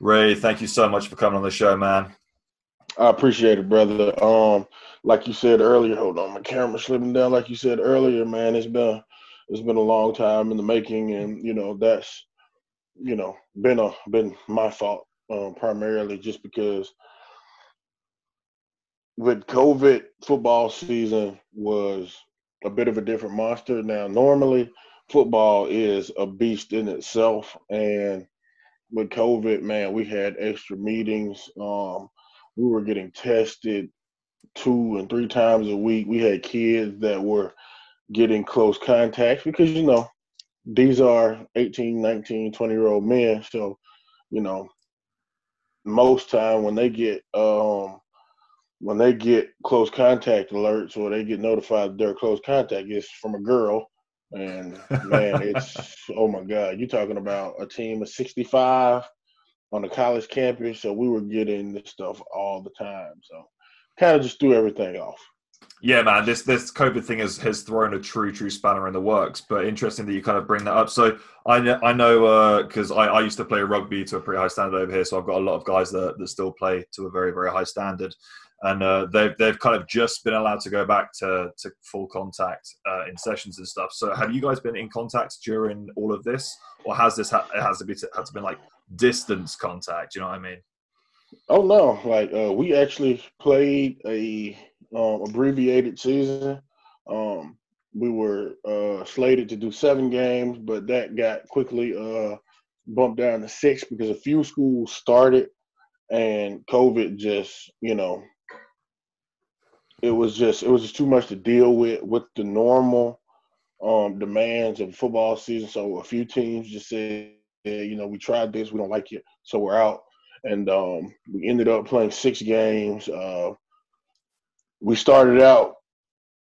Ray, thank you so much for coming on the show, man. I appreciate it, brother. Um, like you said earlier, hold on, my camera slipping down. Like you said earlier, man, it's been it's been a long time in the making, and you know that's you know been a been my fault um, primarily just because with COVID, football season was a bit of a different monster. Now, normally football is a beast in itself, and with COVID, man, we had extra meetings. Um, we were getting tested two and three times a week. We had kids that were getting close contacts because, you know, these are 18, 19, 20 year old men. So, you know, most time when they get um when they get close contact alerts or they get notified they're close contact, it's from a girl. And man, it's oh my God, you're talking about a team of 65 on the college campus. So we were getting this stuff all the time. So kind of just threw everything off. Yeah, man, this this COVID thing has has thrown a true true spanner in the works. But interesting that you kind of bring that up. So I know I know because uh, I, I used to play rugby to a pretty high standard over here, so I've got a lot of guys that that still play to a very very high standard, and uh, they've they've kind of just been allowed to go back to to full contact uh, in sessions and stuff. So have you guys been in contact during all of this, or has this ha- has to be had to been like distance contact? You know what I mean? Oh no! Like uh, we actually played a um, abbreviated season. Um, we were uh, slated to do seven games, but that got quickly uh, bumped down to six because a few schools started, and COVID just you know it was just it was just too much to deal with with the normal um, demands of football season. So a few teams just said, you know, we tried this, we don't like it, so we're out. And um, we ended up playing six games. Uh, we started out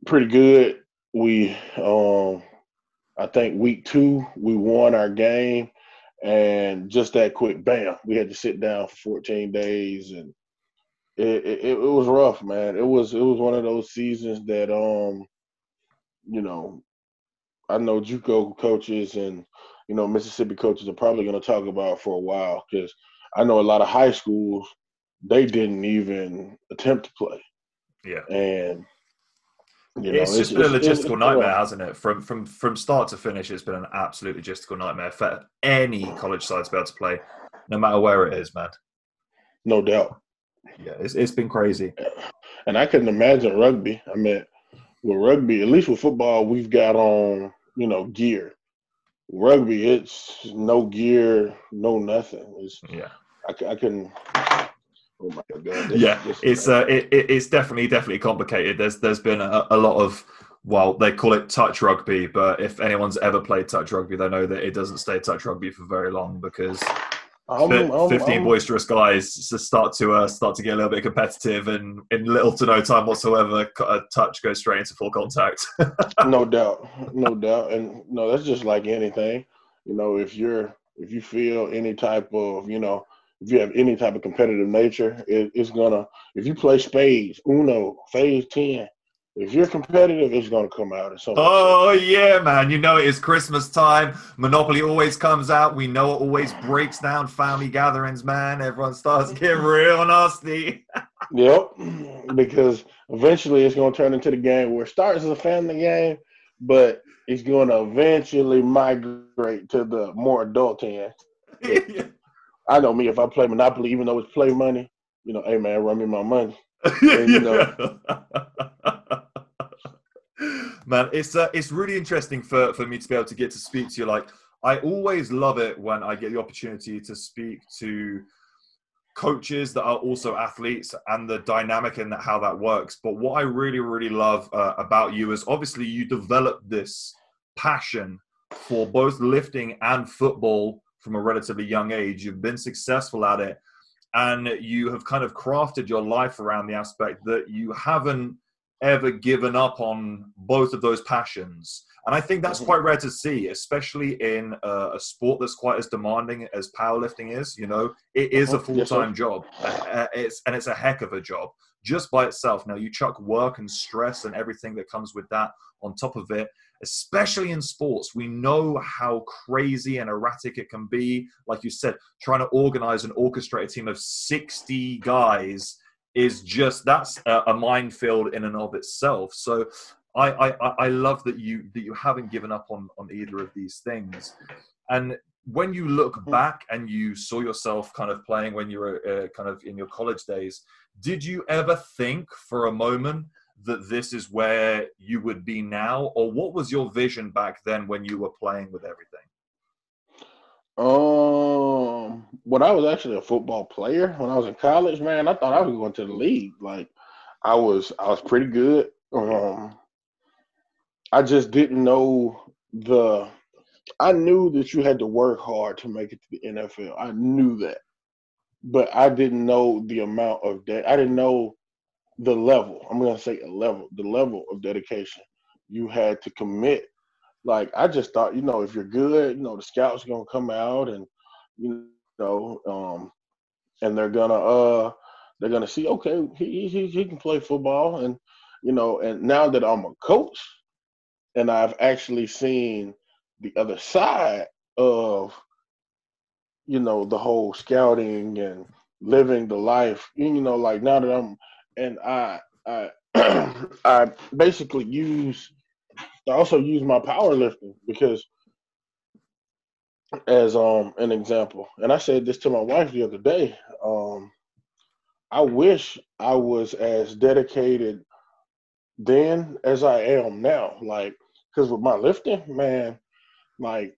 pretty good. We, um, I think, week two we won our game, and just that quick, bam, we had to sit down for 14 days, and it, it, it was rough, man. It was it was one of those seasons that, um, you know, I know JUCO coaches and you know Mississippi coaches are probably going to talk about for a while because I know a lot of high schools they didn't even attempt to play. Yeah. And you know, it's, it's just been a logistical nightmare, hasn't it? From from from start to finish, it's been an absolute logistical nightmare for any college side to be able to play, no matter where it is, man. No doubt. Yeah, it's it's been crazy. And I couldn't imagine rugby. I mean, with rugby, at least with football, we've got on you know gear. Rugby, it's no gear, no nothing. It's, yeah, I, I couldn't. Oh my god! This, yeah, this it's uh, it, it's definitely definitely complicated. There's there's been a, a lot of well, they call it touch rugby, but if anyone's ever played touch rugby, they know that it doesn't stay touch rugby for very long because um, 15 um, boisterous guys to start to uh, start to get a little bit competitive and in little to no time whatsoever a touch goes straight into full contact no doubt no doubt and no that's just like anything you know if you're if you feel any type of you know if you have any type of competitive nature, it, it's gonna. If you play spades, Uno, phase ten, if you're competitive, it's gonna come out. Oh yeah, man! You know it is Christmas time. Monopoly always comes out. We know it always breaks down family gatherings, man. Everyone starts getting real nasty. yep, because eventually it's gonna turn into the game where it starts as a family game, but it's gonna eventually migrate to the more adult end. I know me if I play Monopoly, even though it's play money, you know, hey man, run me my money. And, you know, man, it's uh, it's really interesting for for me to be able to get to speak to you. Like, I always love it when I get the opportunity to speak to coaches that are also athletes and the dynamic and how that works. But what I really, really love uh, about you is obviously you developed this passion for both lifting and football from a relatively young age. You've been successful at it, and you have kind of crafted your life around the aspect that you haven't ever given up on both of those passions. And I think that's mm-hmm. quite rare to see, especially in a, a sport that's quite as demanding as powerlifting is. You know, it is a mm-hmm. full time job. Uh, it's and it's a heck of a job just by itself. Now you chuck work and stress and everything that comes with that on top of it, especially in sports. We know how crazy and erratic it can be. Like you said, trying to organize and orchestrate a team of 60 guys is just that's a, a minefield in and of itself. So I, I, I love that you that you haven't given up on on either of these things. And when you look mm-hmm. back and you saw yourself kind of playing when you were uh, kind of in your college days, did you ever think for a moment that this is where you would be now, or what was your vision back then when you were playing with everything? Um, when I was actually a football player, when I was in college, man, I thought I was going to the league. Like, I was, I was pretty good. Um, I just didn't know the. I knew that you had to work hard to make it to the NFL. I knew that, but I didn't know the amount of that. I didn't know the level. I'm gonna say a level, the level of dedication you had to commit. Like I just thought, you know, if you're good, you know, the scouts are gonna come out and you know, um, and they're gonna uh they're gonna see, okay, he he he can play football and you know, and now that I'm a coach and I've actually seen the other side of you know the whole scouting and living the life you know like now that i'm and I I I basically use I also use my powerlifting because as um an example, and I said this to my wife the other day. Um, I wish I was as dedicated then as I am now. Like, because with my lifting, man, like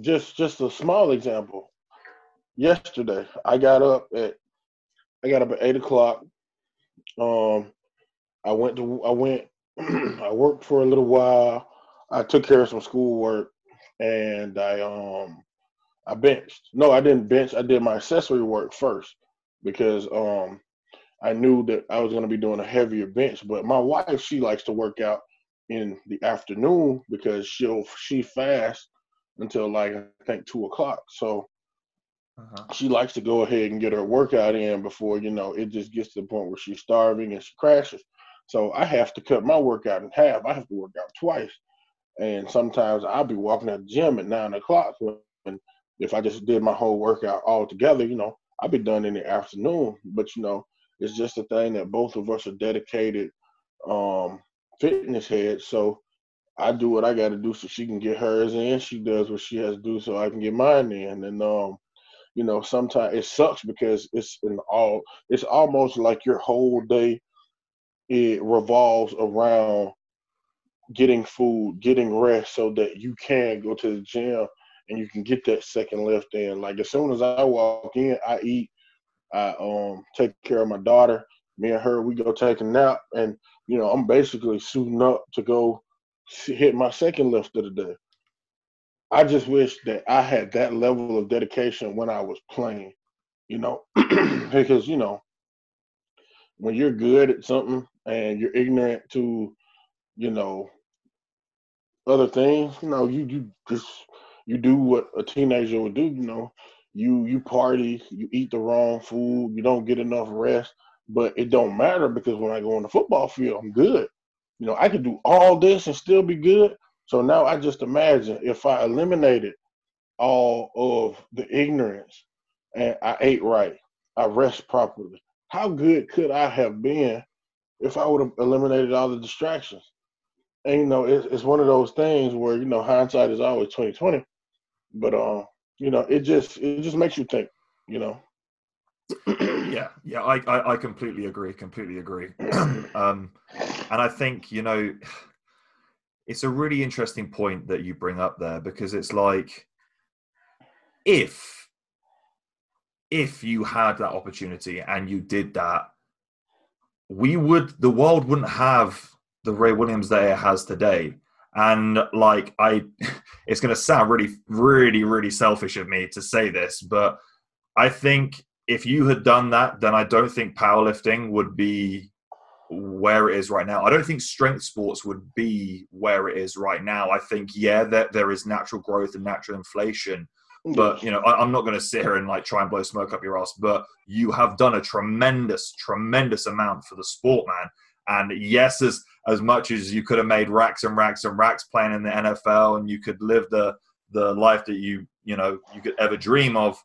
just just a small example. Yesterday, I got up at I got up at eight o'clock um, I went to I went I worked for a little while. I took care of some schoolwork, and I um I benched. No, I didn't bench. I did my accessory work first because um I knew that I was going to be doing a heavier bench. But my wife, she likes to work out in the afternoon because she'll she fast until like I think two o'clock. So uh-huh. She likes to go ahead and get her workout in before you know it just gets to the point where she's starving and she crashes. So I have to cut my workout in half. I have to work out twice, and sometimes I'll be walking at the gym at nine o'clock. And if I just did my whole workout all together, you know, I'd be done in the afternoon. But you know, it's just a thing that both of us are dedicated um, fitness heads. So I do what I got to do so she can get hers in. She does what she has to do so I can get mine in. And um, you know, sometimes it sucks because it's in all it's almost like your whole day it revolves around getting food, getting rest so that you can go to the gym and you can get that second lift in. Like as soon as I walk in, I eat, I um take care of my daughter. Me and her, we go take a nap, and you know I'm basically suiting up to go hit my second lift of the day. I just wish that I had that level of dedication when I was playing, you know, because you know, when you're good at something and you're ignorant to, you know, other things, you know, you you just you do what a teenager would do, you know, you you party, you eat the wrong food, you don't get enough rest, but it don't matter because when I go on the football field, I'm good. You know, I could do all this and still be good, so now I just imagine if I eliminated all of the ignorance and I ate right, I rest properly. How good could I have been if I would have eliminated all the distractions? And you know, it's, it's one of those things where you know hindsight is always twenty twenty, but um, you know, it just it just makes you think, you know. yeah, yeah, I, I, I completely agree, completely agree. um, and I think you know it's a really interesting point that you bring up there because it's like if if you had that opportunity and you did that we would the world wouldn't have the ray williams that it has today and like i it's to sound really really really selfish of me to say this but i think if you had done that then i don't think powerlifting would be where it is right now. I don't think strength sports would be where it is right now. I think yeah, that there is natural growth and natural inflation, but you know, I, am not going to sit here and like try and blow smoke up your ass. But you have done a tremendous, tremendous amount for the sport, man. And yes, as as much as you could have made racks and racks and racks playing in the NFL, and you could live the the life that you you know you could ever dream of.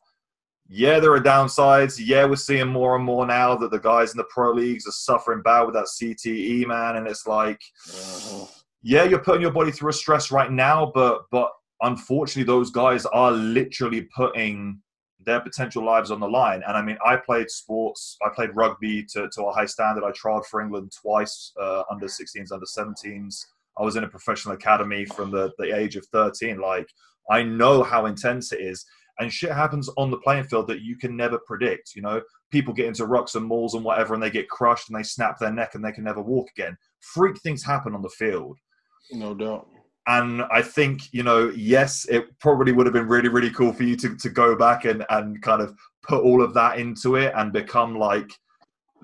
Yeah, there are downsides. Yeah, we're seeing more and more now that the guys in the pro leagues are suffering bad with that CTE, man. And it's like, uh-huh. yeah, you're putting your body through a stress right now, but but unfortunately, those guys are literally putting their potential lives on the line. And I mean, I played sports. I played rugby to, to a high standard. I tried for England twice, uh, under 16s, under 17s. I was in a professional academy from the, the age of 13. Like, I know how intense it is. And shit happens on the playing field that you can never predict. You know, people get into rucks and mauls and whatever, and they get crushed and they snap their neck and they can never walk again. Freak things happen on the field. No doubt. And I think, you know, yes, it probably would have been really, really cool for you to, to go back and, and kind of put all of that into it and become like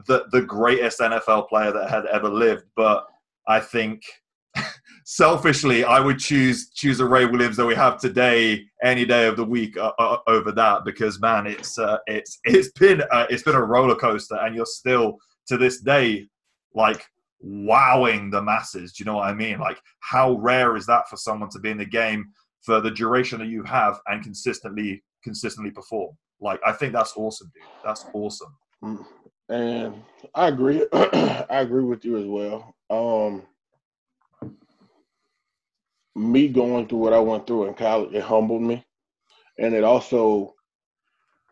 the the greatest NFL player that had ever lived. But I think selfishly, I would choose choose a Ray Williams that we have today any day of the week uh, uh, over that because man, it's uh, it's it's been uh, it's been a roller coaster, and you're still to this day like wowing the masses. Do you know what I mean? Like, how rare is that for someone to be in the game for the duration that you have and consistently, consistently perform? Like, I think that's awesome, dude. That's awesome. Mm, and I agree. I agree with you as well. Um, me going through what I went through in college, it humbled me, and it also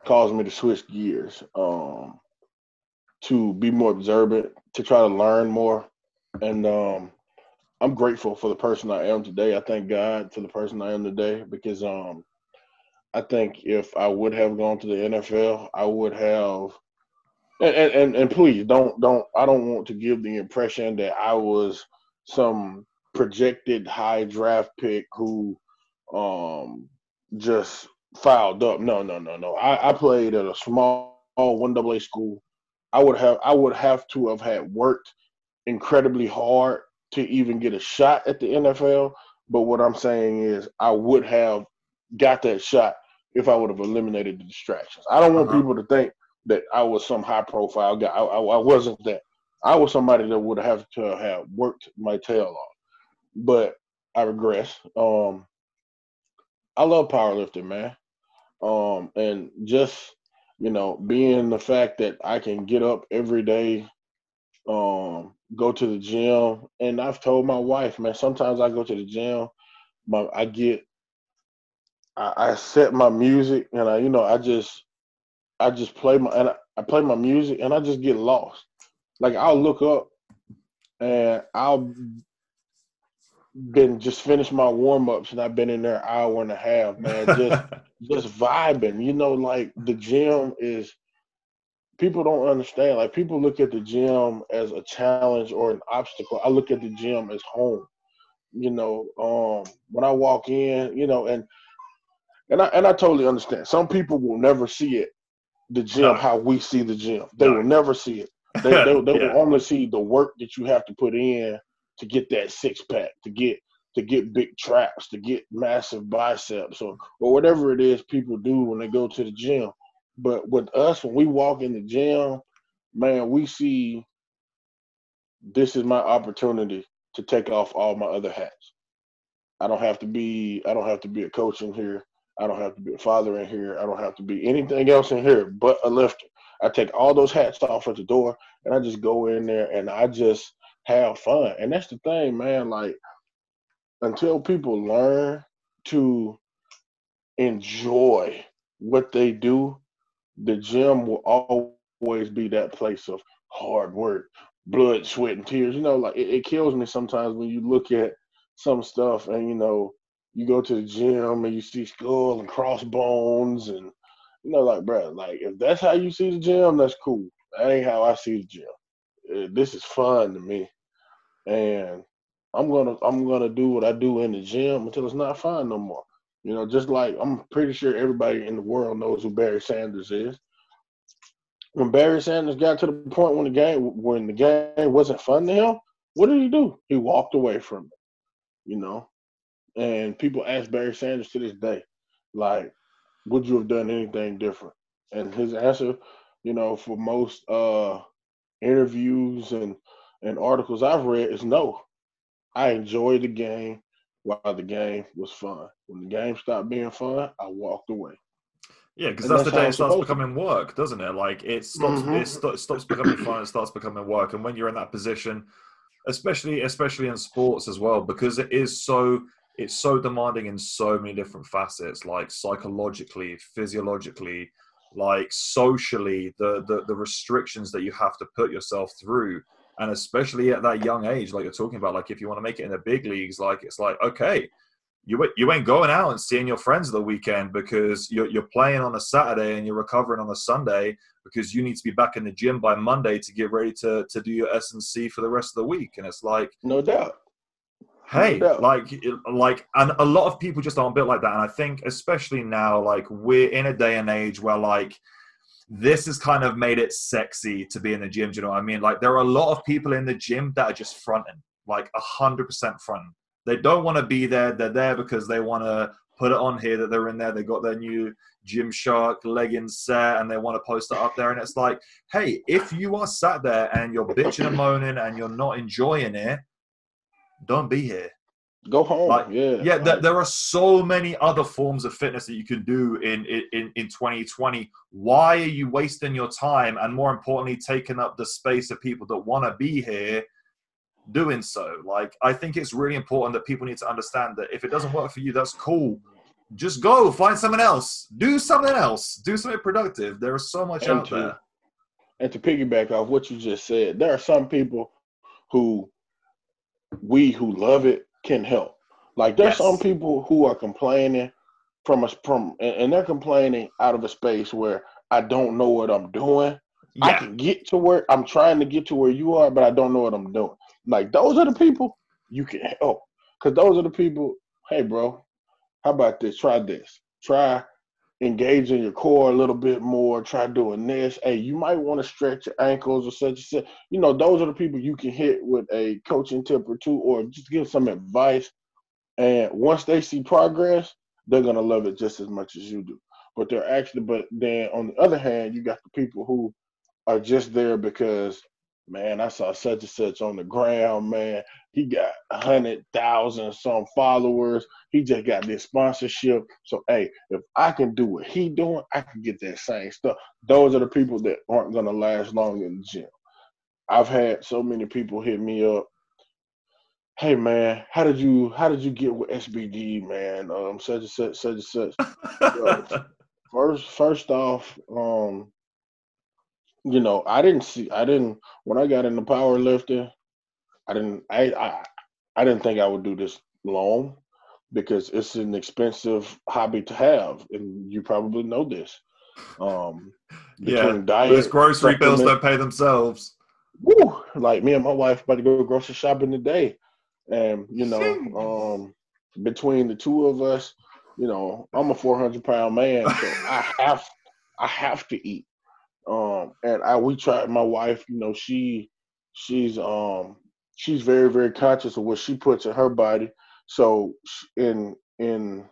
caused me to switch gears. Um, to be more observant, to try to learn more. And um, I'm grateful for the person I am today. I thank God for the person I am today because um, I think if I would have gone to the NFL, I would have. And, and and please don't don't I don't want to give the impression that I was some projected high draft pick who um just filed up. No, no, no, no. I, I played at a small one AA school I would have I would have to have had worked incredibly hard to even get a shot at the NFL. But what I'm saying is I would have got that shot if I would have eliminated the distractions. I don't want uh-huh. people to think that I was some high profile guy. I, I, I, wasn't that. I was somebody that would have to have worked my tail off. But I regress. Um, I love powerlifting, man. Um, and just you know, being the fact that I can get up every day, um, go to the gym, and I've told my wife, man, sometimes I go to the gym, but I get, I, I set my music, and I, you know, I just, I just play my, and I, I play my music, and I just get lost. Like I'll look up, and I'll been just finished my warm ups and I've been in there an hour and a half, man. Just just vibing. You know, like the gym is people don't understand. Like people look at the gym as a challenge or an obstacle. I look at the gym as home. You know, um, when I walk in, you know, and and I and I totally understand. Some people will never see it, the gym no. how we see the gym. They no. will never see it. They they, they yeah. will only see the work that you have to put in to get that six pack, to get to get big traps, to get massive biceps, or or whatever it is people do when they go to the gym. But with us, when we walk in the gym, man, we see this is my opportunity to take off all my other hats. I don't have to be I don't have to be a coach in here. I don't have to be a father in here. I don't have to be anything else in here but a lifter. I take all those hats off at the door and I just go in there and I just have fun. And that's the thing, man. Like until people learn to enjoy what they do, the gym will always be that place of hard work, blood, sweat, and tears. You know, like it, it kills me sometimes when you look at some stuff and you know you go to the gym and you see skull and crossbones and you know, like, bro, like if that's how you see the gym, that's cool. That ain't how I see the gym. This is fun to me, and I'm gonna I'm gonna do what I do in the gym until it's not fun no more. You know, just like I'm pretty sure everybody in the world knows who Barry Sanders is. When Barry Sanders got to the point when the game when the game wasn't fun to him, what did he do? He walked away from it. You know, and people ask Barry Sanders to this day, like, would you have done anything different? And his answer, you know, for most uh interviews and and articles I've read is no. I enjoyed the game while the game was fun. When the game stopped being fun, I walked away. Yeah, because that's, that's, the day it starts becoming work, doesn't it? Like it stops, mm-hmm. it st- stops becoming fun. It starts becoming work, and when you're in that position, especially especially in sports as well, because it is so it's so demanding in so many different facets, like psychologically, physiologically, like socially, the the, the restrictions that you have to put yourself through and especially at that young age, like you're talking about, like if you want to make it in the big leagues, like it's like okay, you you ain't going out and seeing your friends the weekend because you're you're playing on a Saturday and you're recovering on a Sunday because you need to be back in the gym by Monday to get ready to to do your S and C for the rest of the week, and it's like no doubt. Hey, doubt. like, like, and a lot of people just aren't built like that. And I think, especially now, like, we're in a day and age where, like, this has kind of made it sexy to be in the gym. Do you know what I mean? Like there are a lot of people in the gym that are just fronting, like a hundred percent fronting. They don't want to be there. They're there because they want to put it on here that they're in there. They got their new Gymshark leggings set and they want to post it up there. And it's like, hey, if you are sat there and you're bitching and moaning and you're not enjoying it, don't be here. Go home. Like, yeah. Yeah. There, there, are so many other forms of fitness that you can do in, in, in 2020. Why are you wasting your time and more importantly, taking up the space of people that want to be here doing so? Like, I think it's really important that people need to understand that if it doesn't work for you, that's cool. Just go find someone else. Do something else. Do something productive. There is so much and out to, there. And to piggyback off what you just said, there are some people who we who love it can help. Like there's yes. some people who are complaining from us from and they're complaining out of a space where I don't know what I'm doing. Yeah. I can get to where I'm trying to get to where you are, but I don't know what I'm doing. Like those are the people you can help. Cause those are the people, hey bro, how about this? Try this. Try engaging your core a little bit more. Try doing this. Hey, you might want to stretch your ankles or such and such. You know, those are the people you can hit with a coaching tip or two, or just give some advice. And once they see progress, they're gonna love it just as much as you do. But they're actually, but then on the other hand, you got the people who are just there because man, I saw such and such on the ground, man. He got a hundred thousand some followers. He just got this sponsorship. So hey, if I can do what he doing, I can get that same stuff. Those are the people that aren't gonna last long in the gym. I've had so many people hit me up. Hey man, how did you how did you get with SBD, man? Um, such and such, such and such. first, first off, um, you know, I didn't see, I didn't when I got into powerlifting, I didn't, I, I, I didn't think I would do this long because it's an expensive hobby to have, and you probably know this. Um, yeah, diet, those grocery bills don't pay themselves. Woo! Like me and my wife about to go grocery shopping today, and you know, um, between the two of us, you know, I'm a 400 pound man, so I have, I have to eat. Um, and I we tried my wife, you know, she she's um she's very very conscious of what she puts in her body. So in in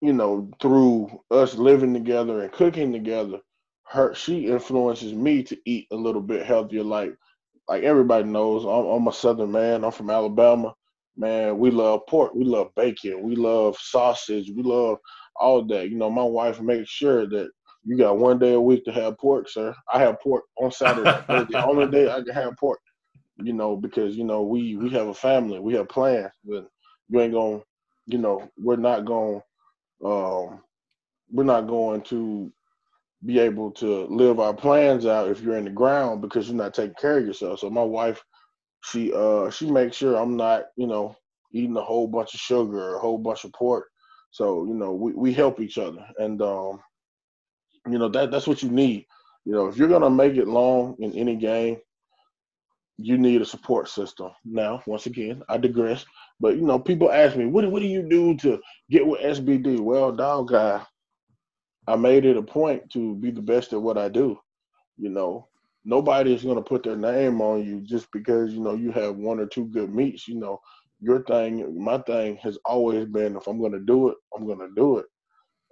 you know through us living together and cooking together, her she influences me to eat a little bit healthier. Like like everybody knows, I'm, I'm a Southern man. I'm from Alabama. Man, we love pork. We love bacon. We love sausage. We love all that. You know, my wife makes sure that you got one day a week to have pork, sir. I have pork on Saturday. The only day I can have pork. You know, because you know we we have a family, we have plans, but you ain't gonna, you know, we're not going, um, we're not going to be able to live our plans out if you're in the ground because you're not taking care of yourself. So my wife, she uh she makes sure I'm not, you know, eating a whole bunch of sugar or a whole bunch of pork. So you know we we help each other, and um you know that that's what you need. You know, if you're gonna make it long in any game, you need a support system. Now, once again, I digress. But you know, people ask me, what what do you do to get with SBD? Well, dog, I I made it a point to be the best at what I do. You know, nobody is gonna put their name on you just because you know you have one or two good meets. You know, your thing, my thing has always been if I'm gonna do it, I'm gonna do it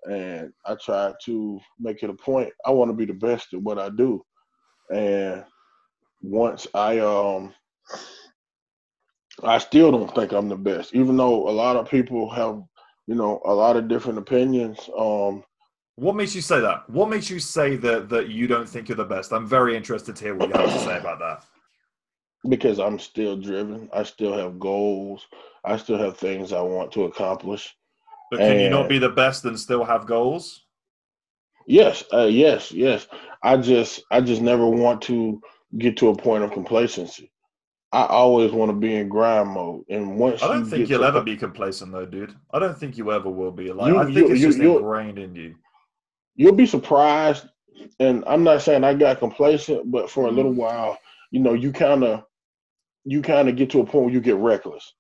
and I try to make it a point. I want to be the best at what I do, and once I um I still don't think I'm the best, even though a lot of people have, you know, a lot of different opinions. Um, what makes you say that? What makes you say that that you don't think you're the best? I'm very interested to hear what you have to say about that. Because I'm still driven. I still have goals. I still have things I want to accomplish. But can and, you not be the best and still have goals? Yes, uh, yes, yes. I just I just never want to get to a point of complacency. I always want to be in grind mode. And once I don't you think you'll ever be complacent though, dude. I don't think you ever will be. Like you, I think you, it's just ingrained in you. You'll be surprised, and I'm not saying I got complacent, but for a little mm. while, you know, you kind of you kind of get to a point where you get reckless.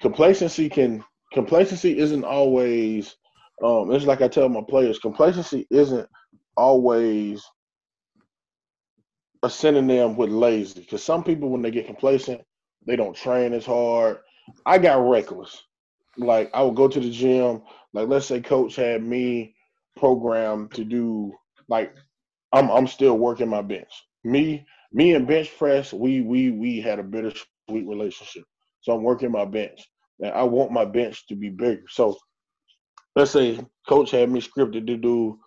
Complacency can complacency isn't always. Um, it's like I tell my players, complacency isn't always a synonym with lazy because some people when they get complacent they don't train as hard. I got reckless. Like i would go to the gym like let's say coach had me programmed to do like i'm i'm still working my bench. Me me and bench press we we we had a bittersweet relationship. So i'm working my bench and i want my bench to be bigger. So let's say coach had me scripted to do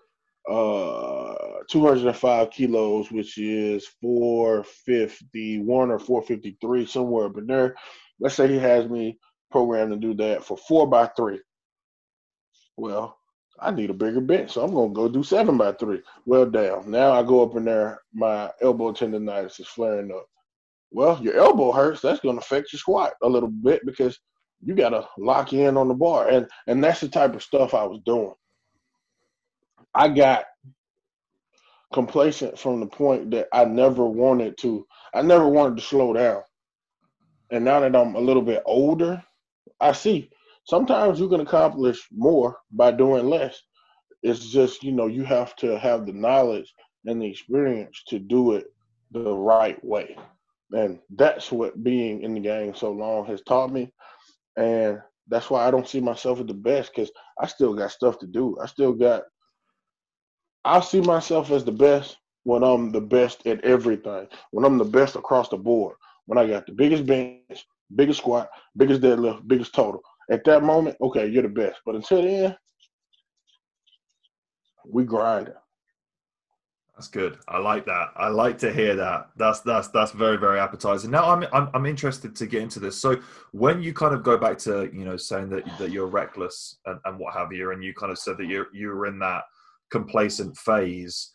uh 205 kilos, which is 451 or 453, somewhere in there. Let's say he has me programmed to do that for four by three. Well, I need a bigger bench, so I'm gonna go do seven by three. Well, damn. Now I go up in there, my elbow tendonitis is flaring up. Well, your elbow hurts. That's gonna affect your squat a little bit because you gotta lock in on the bar, and and that's the type of stuff I was doing. I got complacent from the point that I never wanted to. I never wanted to slow down. And now that I'm a little bit older, I see sometimes you can accomplish more by doing less. It's just, you know, you have to have the knowledge and the experience to do it the right way. And that's what being in the game so long has taught me. And that's why I don't see myself as the best because I still got stuff to do. I still got I see myself as the best when I'm the best at everything. When I'm the best across the board. When I got the biggest bench, biggest squat, biggest deadlift, biggest total. At that moment, okay, you're the best. But until then, we grinding. That's good. I like that. I like to hear that. That's that's that's very very appetizing. Now I'm I'm I'm interested to get into this. So when you kind of go back to you know saying that that you're reckless and, and what have you, and you kind of said that you you were in that complacent phase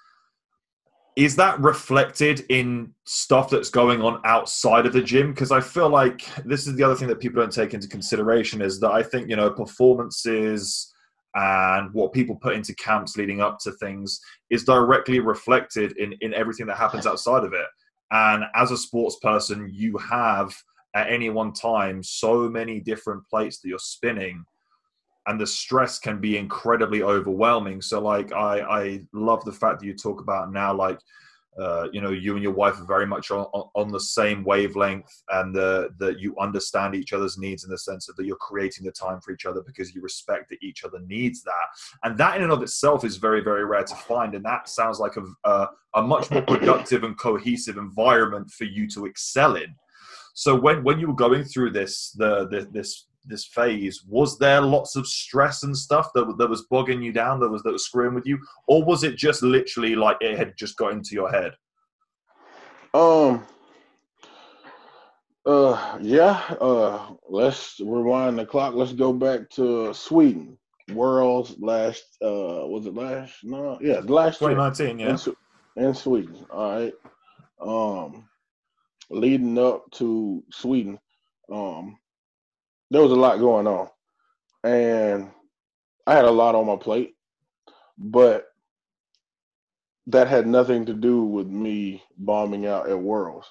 is that reflected in stuff that's going on outside of the gym? Because i feel like this is the other thing that people don't take into consideration is that i think you know performances and what people put into camps leading up to things is directly reflected in in everything that happens outside of it. And as a sports person you have at any one time so many different plates that you're spinning and the stress can be incredibly overwhelming. So like i i love the fact that you talk about now like uh, you know you and your wife are very much on, on the same wavelength and that you understand each other's needs in the sense of that you're creating the time for each other because you respect that each other needs that. And that in and of itself is very very rare to find. And that sounds like a, a, a much more productive and cohesive environment for you to excel in. So when when you were going through this the, the this this phase was there lots of stress and stuff that, that was bogging you down that was that was screwing with you? Or was it just literally like it had just got into your head? Um uh yeah uh let's rewind the clock. Let's go back to sweden. World's last uh was it last no yeah last 2019 year. yeah. In, in sweden all right um leading up to sweden um there was a lot going on, and I had a lot on my plate, but that had nothing to do with me bombing out at Worlds.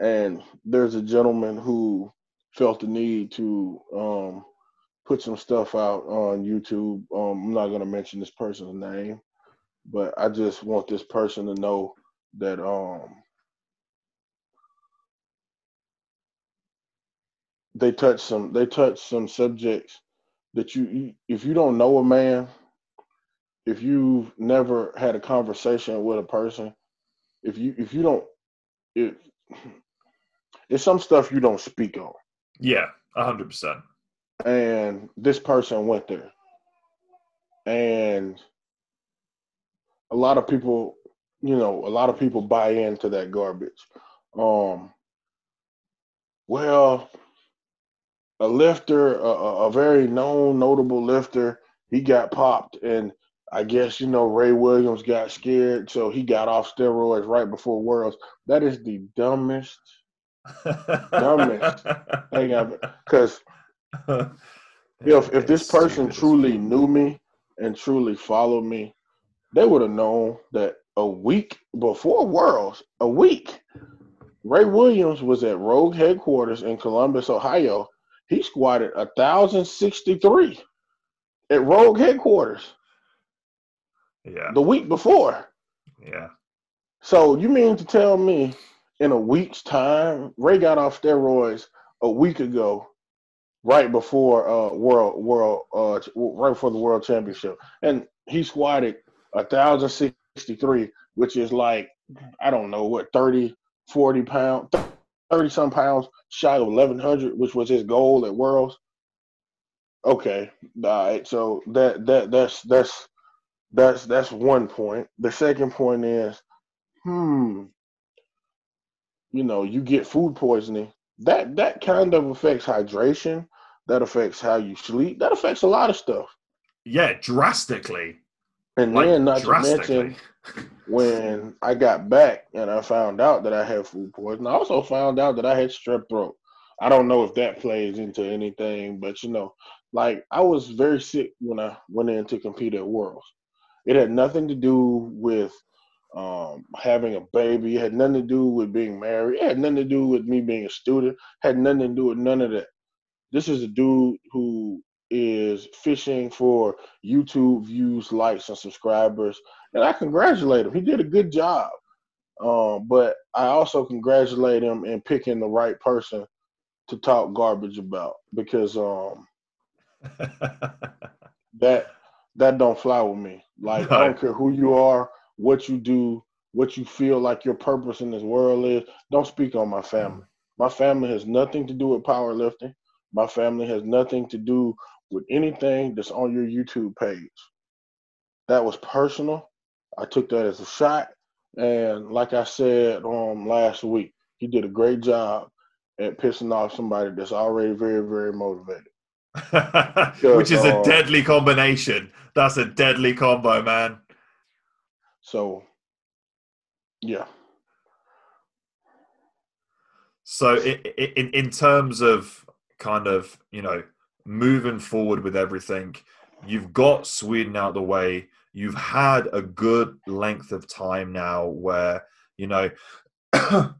And there's a gentleman who felt the need to um, put some stuff out on YouTube. Um, I'm not going to mention this person's name, but I just want this person to know that um, they touch some they touch some subjects that you if you don't know a man if you've never had a conversation with a person if you if you don't if it's some stuff you don't speak on. Yeah, hundred percent. And this person went there, and a lot of people, you know, a lot of people buy into that garbage. Um, well, a lifter, a, a very known, notable lifter, he got popped, and I guess you know Ray Williams got scared, so he got off steroids right before Worlds. That is the dumbest, dumbest thing ever. Because if if this person truly knew me and truly followed me, they would have known that a week before Worlds, a week, Ray Williams was at Rogue headquarters in Columbus, Ohio. He squatted a thousand sixty three at Rogue headquarters. Yeah. The week before. Yeah. So you mean to tell me in a week's time, Ray got off steroids a week ago, right before uh world world uh right before the world championship, and he squatted a thousand sixty three, which is like I don't know what 30, 40 pounds, thirty some pounds shy of eleven hundred, which was his goal at Worlds. Okay, all right. So that that that's that's that's that's one point. The second point is, hmm, you know, you get food poisoning. That that kind of affects hydration. That affects how you sleep. That affects a lot of stuff. Yeah, drastically. And Like, then not to mention when I got back and I found out that I had food poisoning, I also found out that I had strep throat. I don't know if that plays into anything, but you know, like I was very sick when I went in to compete at Worlds. It had nothing to do with um, having a baby. It had nothing to do with being married. It had nothing to do with me being a student. It had nothing to do with none of that. This is a dude who is fishing for YouTube views, likes, and subscribers, and I congratulate him. He did a good job. Um, but I also congratulate him in picking the right person to talk garbage about because um, that that don't fly with me. Like I don't care who you are, what you do, what you feel like your purpose in this world is. Don't speak on my family. My family has nothing to do with powerlifting. My family has nothing to do with anything that's on your YouTube page. That was personal. I took that as a shot, and like I said um last week, he did a great job at pissing off somebody that's already very, very motivated. Which is a uh, deadly combination. That's a deadly combo, man. So, yeah. So, i- i- in in terms of kind of you know moving forward with everything, you've got Sweden out the way. You've had a good length of time now where you know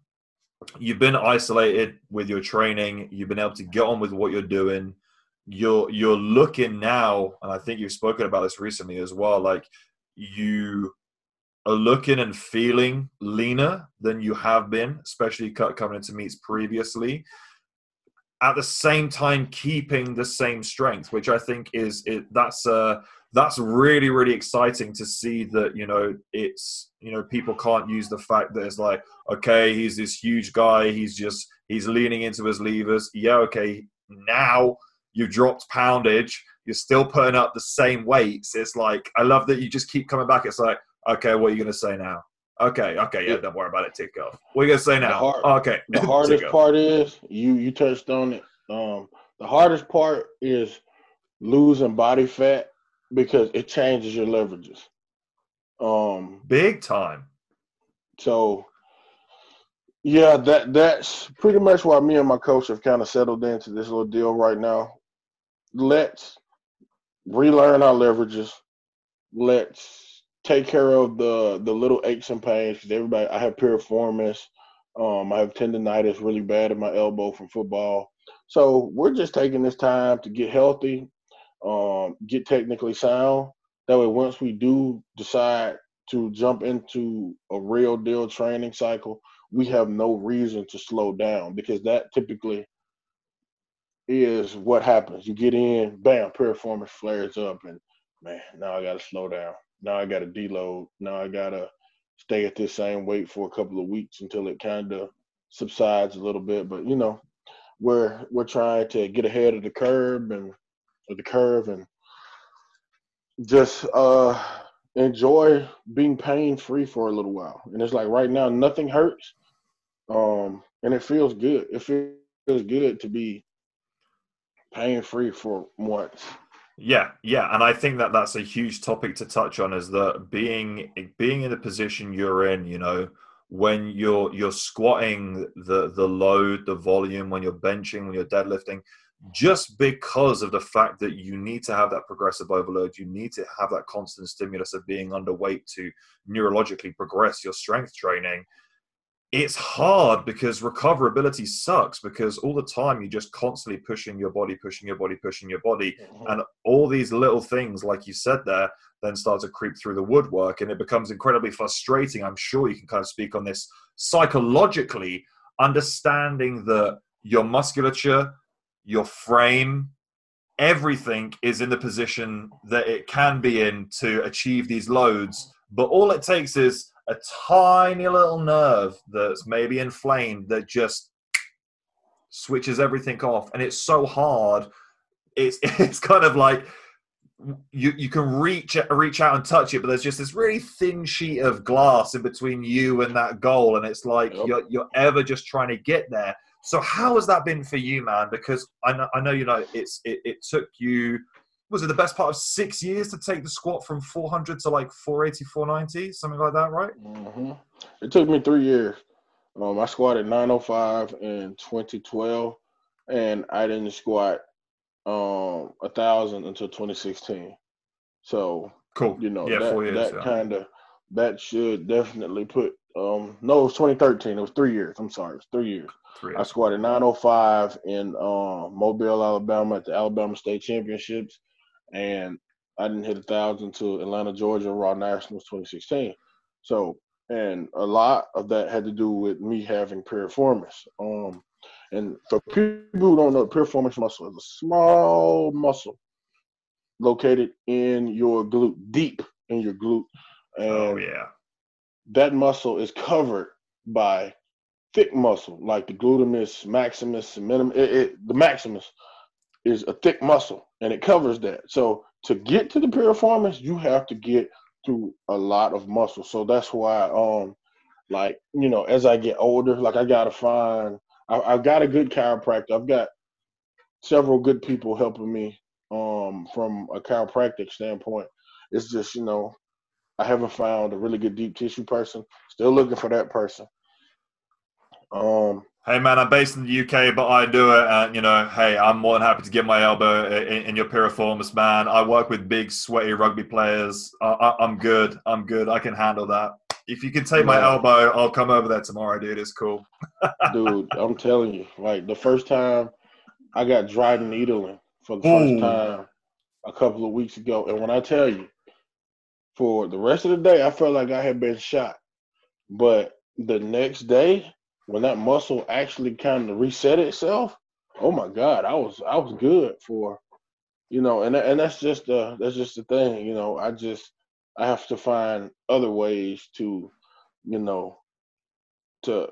you've been isolated with your training. You've been able to get on with what you're doing. You're you're looking now, and I think you've spoken about this recently as well. Like you are looking and feeling leaner than you have been, especially coming into meets previously. At the same time, keeping the same strength, which I think is it. That's uh, that's really really exciting to see that you know it's you know people can't use the fact that it's like okay he's this huge guy he's just he's leaning into his levers. Yeah okay now you've dropped poundage you're still putting up the same weights. It's like i love that you just keep coming back. It's like okay what are you going to say now? Okay okay yeah don't worry about it tick off. What are you going to say now? hard- okay The hardest part is you you touched on it. Um, the hardest part is losing body fat because it changes your leverages. Um, big time so yeah, that that's pretty much why me and my coach have kind of settled into this little deal right now. Let's relearn our leverages. Let's take care of the the little aches and pains because everybody. I have piriformis. Um, I have tendonitis really bad in my elbow from football. So we're just taking this time to get healthy, um, get technically sound. That way, once we do decide to jump into a real deal training cycle, we have no reason to slow down because that typically is what happens. You get in, bam, piriformis flares up, and man, now I got to slow down. Now I got to deload. Now I got to stay at this same weight for a couple of weeks until it kind of subsides a little bit. But you know, we're we're trying to get ahead of the curve and the curve and just uh enjoy being pain free for a little while. And it's like right now nothing hurts. Um and it feels good. It feels good to be pain free for once. Yeah, yeah, and I think that that's a huge topic to touch on is that being being in the position you're in, you know, when you're you're squatting the the load, the volume, when you're benching, when you're deadlifting, just because of the fact that you need to have that progressive overload, you need to have that constant stimulus of being underweight to neurologically progress your strength training it's hard because recoverability sucks because all the time you're just constantly pushing your body, pushing your body, pushing your body. Mm-hmm. And all these little things, like you said there, then start to creep through the woodwork and it becomes incredibly frustrating. I'm sure you can kind of speak on this psychologically, understanding that your musculature, your frame, everything is in the position that it can be in to achieve these loads. But all it takes is a tiny little nerve that's maybe inflamed that just switches everything off and it's so hard it's it's kind of like you you can reach reach out and touch it but there's just this really thin sheet of glass in between you and that goal and it's like yep. you're you're ever just trying to get there so how has that been for you man because i know i know you know it's it, it took you was it the best part of six years to take the squat from 400 to like 480, 490, something like that, right? Mm-hmm. It took me three years. Um, I squatted 905 in 2012, and I didn't squat um a thousand until 2016. So cool. You know, yeah, that, that yeah. kind of that should definitely put um no, it was 2013. It was three years. I'm sorry, it was three years. Three I squatted 905 in um, Mobile, Alabama at the Alabama State Championships and I didn't hit a thousand to Atlanta, Georgia, Raw Nationals 2016. So, and a lot of that had to do with me having piriformis. Um, and for people who don't know, piriformis muscle is a small muscle located in your glute, deep in your glute. Oh, and oh yeah. That muscle is covered by thick muscle, like the glutamus maximus, minimum. It, it, the maximus is a thick muscle and it covers that. So to get to the piriformis, you have to get through a lot of muscle. So that's why, um, like you know, as I get older, like I gotta find. I, I've got a good chiropractor. I've got several good people helping me um, from a chiropractic standpoint. It's just you know, I haven't found a really good deep tissue person. Still looking for that person. Um, hey man, I'm based in the UK, but I do it. And you know, hey, I'm more than happy to get my elbow in, in your piriformis, man. I work with big, sweaty rugby players. I, am good. I'm good. I can handle that. If you can take my elbow, I'll come over there tomorrow, dude. It's cool. dude, I'm telling you, like the first time I got dry needling for the first Ooh. time a couple of weeks ago, and when I tell you, for the rest of the day, I felt like I had been shot. But the next day, when that muscle actually kind of reset itself, oh my God, I was I was good for, you know, and and that's just uh that's just the thing, you know. I just I have to find other ways to, you know, to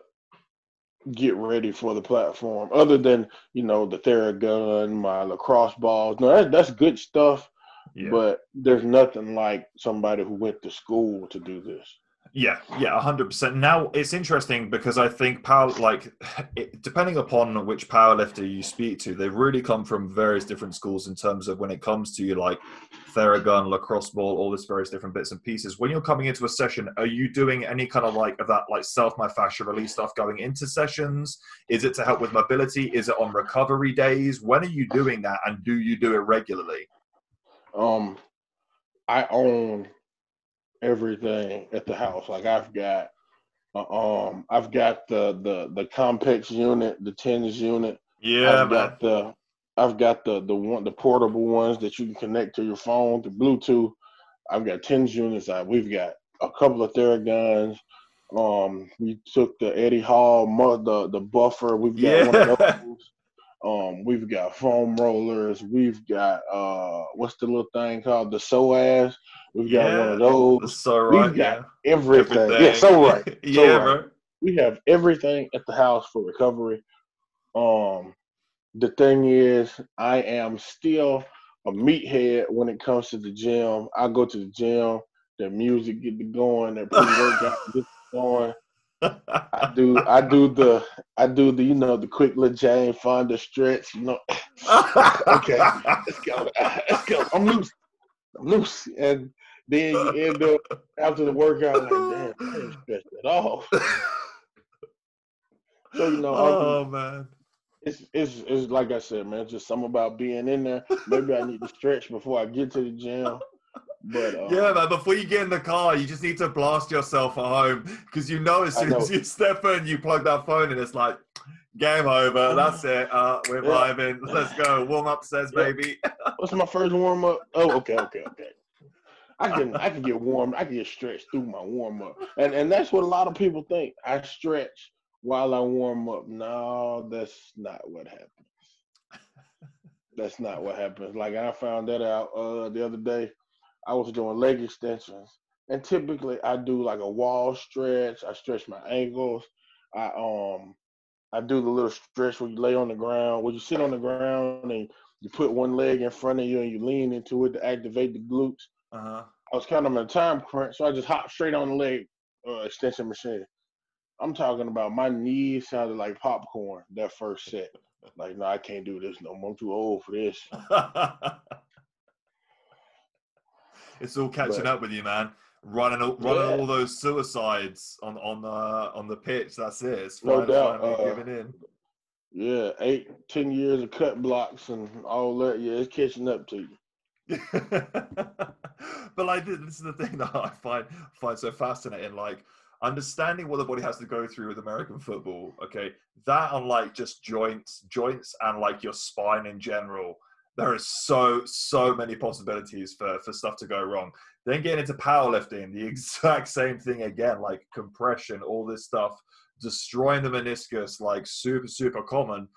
get ready for the platform other than you know the theragun my lacrosse balls no that, that's good stuff yeah. but there's nothing like somebody who went to school to do this yeah, yeah, hundred percent. Now it's interesting because I think power, like, it, depending upon which powerlifter you speak to, they really come from various different schools in terms of when it comes to you like theragun, lacrosse ball, all this various different bits and pieces. When you're coming into a session, are you doing any kind of like of that like self myofascial release stuff going into sessions? Is it to help with mobility? Is it on recovery days? When are you doing that, and do you do it regularly? Um, I own everything at the house. Like I've got, uh, um, I've got the the the Compex unit, the TENS unit. Yeah, I've man. got the, I've got the the one the portable ones that you can connect to your phone, the Bluetooth. I've got TENS units. I we've got a couple of Theraguns. Um, we took the Eddie Hall, the the buffer. We've got yeah. one of those. Um, we've got foam rollers. We've got uh, what's the little thing called the Psoas. We've got yeah, one of those. So right, We've got yeah. everything. everything. Yeah, so right. So yeah, right. bro. we have everything at the house for recovery. Um, the thing is, I am still a meathead when it comes to the gym. I go to the gym, the music get going, that pre-workout get going. I do I do the I do the you know the quick little Jane Fonda stretch, you know. okay, let's go. Let's go. I'm loose. I'm loose. And then you end up after the workout like, damn, I didn't stretch at all. so you know, oh man. It's, it's it's like I said, man. It's Just something about being in there. Maybe I need to stretch before I get to the gym. But uh, yeah, man. Before you get in the car, you just need to blast yourself at home because you know as soon as you step in, you plug that phone, and it's like game over. That's it. Uh, we're yeah. vibing. Let's go. Warm up says, yeah. baby. What's my first warm up? Oh, okay, okay, okay. I can I can get warm. I can get stretched through my warm up, and and that's what a lot of people think. I stretch while I warm up. No, that's not what happens. that's not what happens. Like I found that out uh, the other day. I was doing leg extensions, and typically I do like a wall stretch. I stretch my ankles. I um I do the little stretch where you lay on the ground, where you sit on the ground and you put one leg in front of you and you lean into it to activate the glutes. Uh-huh. I was kind of in a time crunch, so I just hopped straight on the leg uh, extension machine. I'm talking about my knees sounded like popcorn that first set. Like, no, I can't do this no more. I'm too old for this. it's all catching but, up with you, man. Running, all, running yeah. all those suicides on on the on the pitch. That's it. It's no doubt. Uh, giving in. Yeah, eight, ten years of cut blocks and all that. Yeah, it's catching up to you. but like this is the thing that I find find so fascinating. Like understanding what the body has to go through with American football, okay, that unlike just joints, joints and like your spine in general, there is so so many possibilities for for stuff to go wrong. Then getting into powerlifting, the exact same thing again, like compression, all this stuff, destroying the meniscus, like super super common.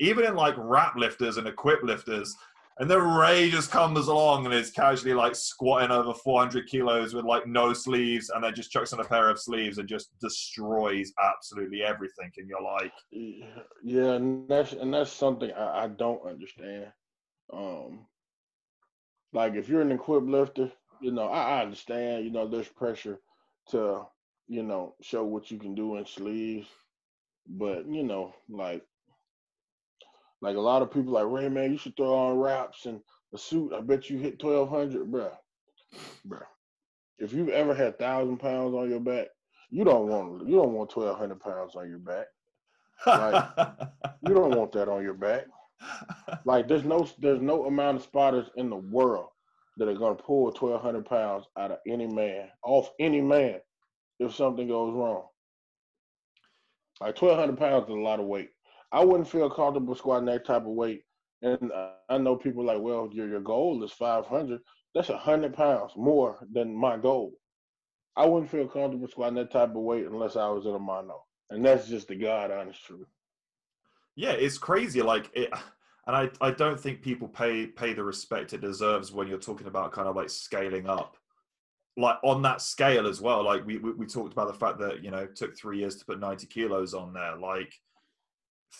Even in like wrap lifters and equip lifters, and then Ray just comes along and is casually like squatting over 400 kilos with like no sleeves and then just chucks on a pair of sleeves and just destroys absolutely everything. And you're like, yeah, and that's, and that's something I, I don't understand. Um, like if you're an equipped lifter, you know, I, I understand, you know, there's pressure to, you know, show what you can do in sleeves. But, you know, like like a lot of people like Ray, man, you should throw on wraps and a suit. I bet you hit twelve hundred, bro. Bro, if you've ever had thousand pounds on your back, you don't want you don't want twelve hundred pounds on your back. Like you don't want that on your back. Like there's no there's no amount of spotters in the world that are gonna pull twelve hundred pounds out of any man, off any man, if something goes wrong. Like twelve hundred pounds is a lot of weight. I wouldn't feel comfortable squatting that type of weight. And I know people like, well, your your goal is 500. That's a hundred pounds more than my goal. I wouldn't feel comfortable squatting that type of weight unless I was in a mono, and that's just the God honest truth. Yeah, it's crazy. Like it, and I I don't think people pay pay the respect it deserves when you're talking about kind of like scaling up like on that scale as well like we, we, we talked about the fact that you know took three years to put 90 kilos on there like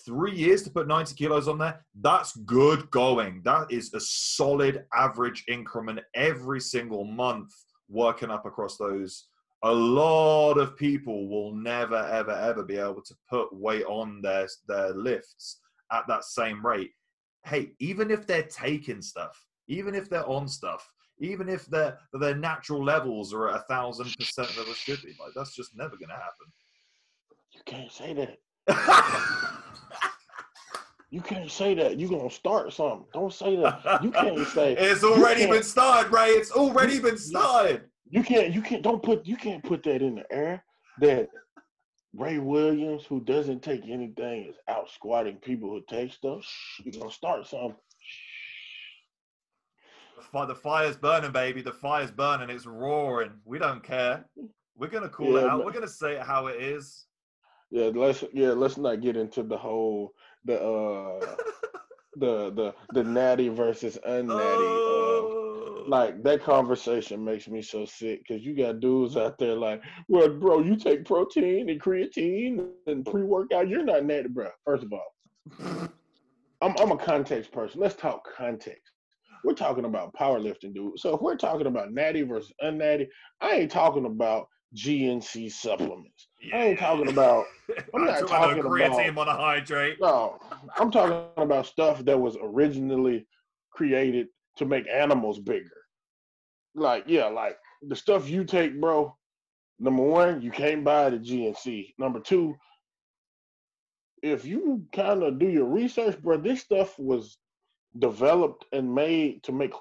three years to put 90 kilos on there, that's good going. That is a solid average increment every single month working up across those. A lot of people will never, ever, ever be able to put weight on their, their lifts at that same rate. Hey, even if they're taking stuff, even if they're on stuff, even if their their natural levels are at a thousand percent of the should be, like that's just never gonna happen. You can't say that. You can't say that. You're gonna start something. Don't say that. You can't say it's already been started, right? It's already been started. You can't you can't don't put you can't put that in the air that Ray Williams, who doesn't take anything, is out squatting people who take stuff. You're gonna start something. The fire's burning, baby. The fire's burning. It's roaring. We don't care. We're gonna call yeah, it out. We're gonna say it how it is. Yeah, let's yeah, let's not get into the whole the uh the the the natty versus unnatty. Oh. Like that conversation makes me so sick because you got dudes out there like, well, bro, you take protein and creatine and pre workout. You're not natty, bro. First of all, I'm I'm a context person. Let's talk context. We're talking about powerlifting, dude. So if we're talking about natty versus unnatty, I ain't talking about GNC supplements. Yeah. I ain't talking about. I'm not talking about creatine monohydrate. No, I'm talking about stuff that was originally created to make animals bigger. Like, yeah, like the stuff you take, bro. Number one, you can't buy the GNC. Number two, if you kind of do your research, bro, this stuff was developed and made to make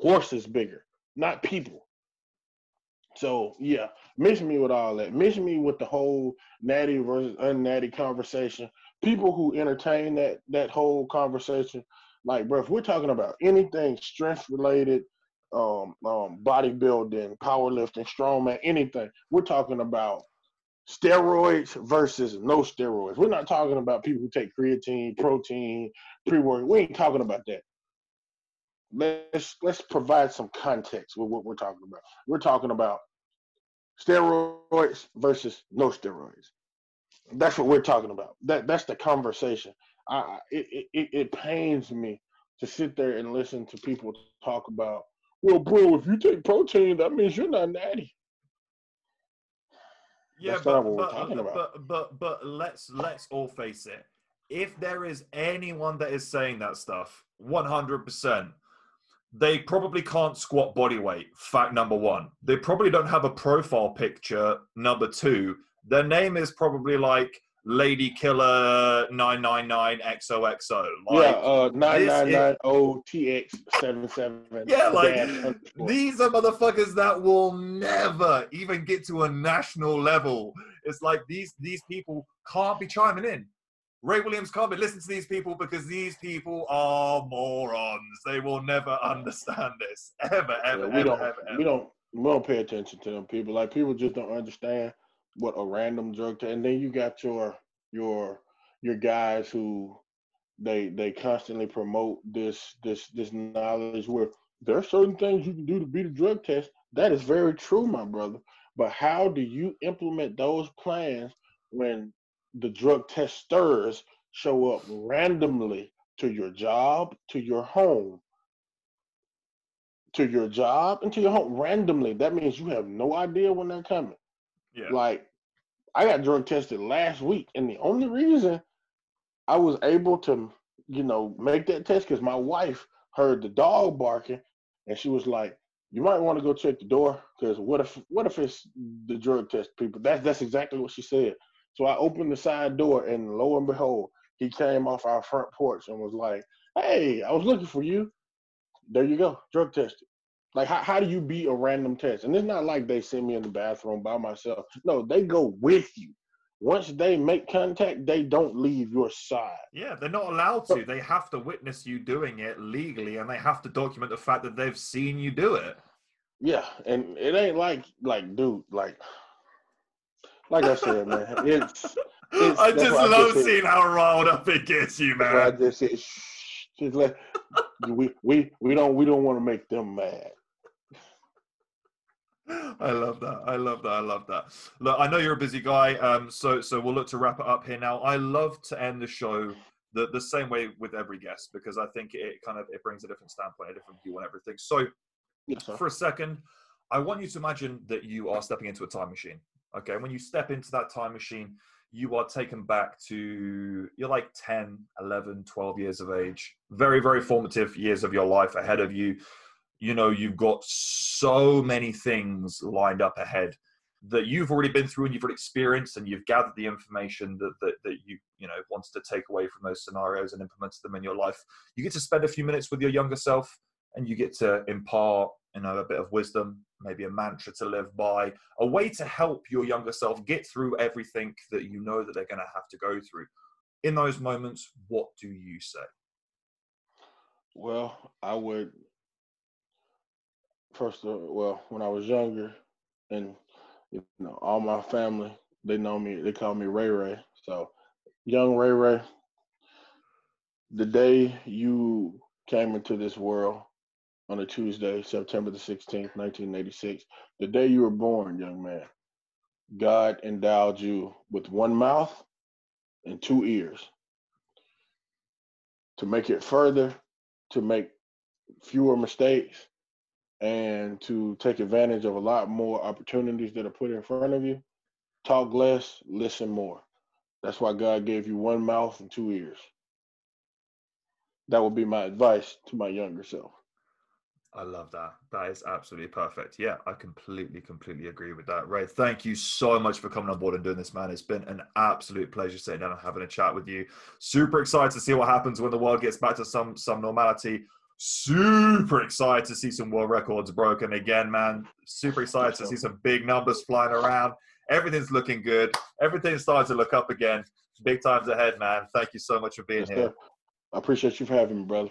horses bigger, not people. So yeah, miss me with all that. Miss me with the whole natty versus unnatty conversation. People who entertain that that whole conversation, like bro, if we're talking about anything strength related, um, um, bodybuilding, powerlifting, strongman, anything, we're talking about steroids versus no steroids. We're not talking about people who take creatine, protein, pre-work. We ain't talking about that. Let's let's provide some context with what we're talking about. We're talking about steroids versus no steroids. That's what we're talking about. That that's the conversation. I it, it it pains me to sit there and listen to people talk about. Well, bro, if you take protein, that means you're not natty. Yeah, but, but, but, but but let's let's all face it. If there is anyone that is saying that stuff, one hundred percent, they probably can't squat body weight. Fact number one. They probably don't have a profile picture. Number two. Their name is probably like Lady Killer 999 XOXO. Like, yeah, uh, 999 OTX77. Yeah, like these are motherfuckers that will never even get to a national level. It's like these these people can't be chiming in. Ray Williams can't be listening to these people because these people are morons. They will never understand this ever, ever, yeah, we ever, don't, ever, ever. We don't we don't pay attention to them people. Like people just don't understand what a random drug test. And then you got your your your guys who they they constantly promote this this this knowledge where there are certain things you can do to beat a drug test. That is very true, my brother. But how do you implement those plans when the drug testers show up randomly to your job, to your home, to your job, and to your home randomly? That means you have no idea when they're coming. Yeah. Like I got drug tested last week, and the only reason I was able to, you know, make that test because my wife heard the dog barking, and she was like, "You might want to go check the door because what if what if it's the drug test people?" That's that's exactly what she said. So I opened the side door, and lo and behold, he came off our front porch and was like, "Hey, I was looking for you. There you go, drug tested." Like, how, how do you beat a random test? And it's not like they send me in the bathroom by myself. No, they go with you. Once they make contact, they don't leave your side. Yeah, they're not allowed to. They have to witness you doing it legally, and they have to document the fact that they've seen you do it. Yeah, and it ain't like like dude, like like I said, man, it's. it's I just love I seeing how riled up it gets you, man. I just said, shh, just let we we we don't we don't want to make them mad. I love that. I love that. I love that. Look, I know you're a busy guy, um, so so we'll look to wrap it up here now. I love to end the show the the same way with every guest because I think it kind of it brings a different standpoint, a different view on everything. So, yes, for a second, I want you to imagine that you are stepping into a time machine. Okay, when you step into that time machine, you are taken back to you're like 10 11 12 years of age very very formative years of your life ahead of you you know you've got so many things lined up ahead that you've already been through and you've already experienced and you've gathered the information that, that, that you you know wanted to take away from those scenarios and implemented them in your life. You get to spend a few minutes with your younger self and you get to impart you know a bit of wisdom maybe a mantra to live by a way to help your younger self get through everything that you know that they're going to have to go through. In those moments what do you say? Well i would first of well, when I was younger, and you know, all my family they know me. They call me Ray Ray. So, young Ray Ray. The day you came into this world, on a Tuesday, September the 16th, 1986, the day you were born, young man, God endowed you with one mouth and two ears to make it further, to make fewer mistakes, and to take advantage of a lot more opportunities that are put in front of you. Talk less, listen more. That's why God gave you one mouth and two ears. That would be my advice to my younger self. I love that. That is absolutely perfect. Yeah, I completely, completely agree with that. Ray, thank you so much for coming on board and doing this, man. It's been an absolute pleasure sitting down and having a chat with you. Super excited to see what happens when the world gets back to some some normality. Super excited to see some world records broken again, man. Super excited to see some big numbers flying around. Everything's looking good. Everything's starting to look up again. Big times ahead, man. Thank you so much for being yes, here. I appreciate you for having me, brother.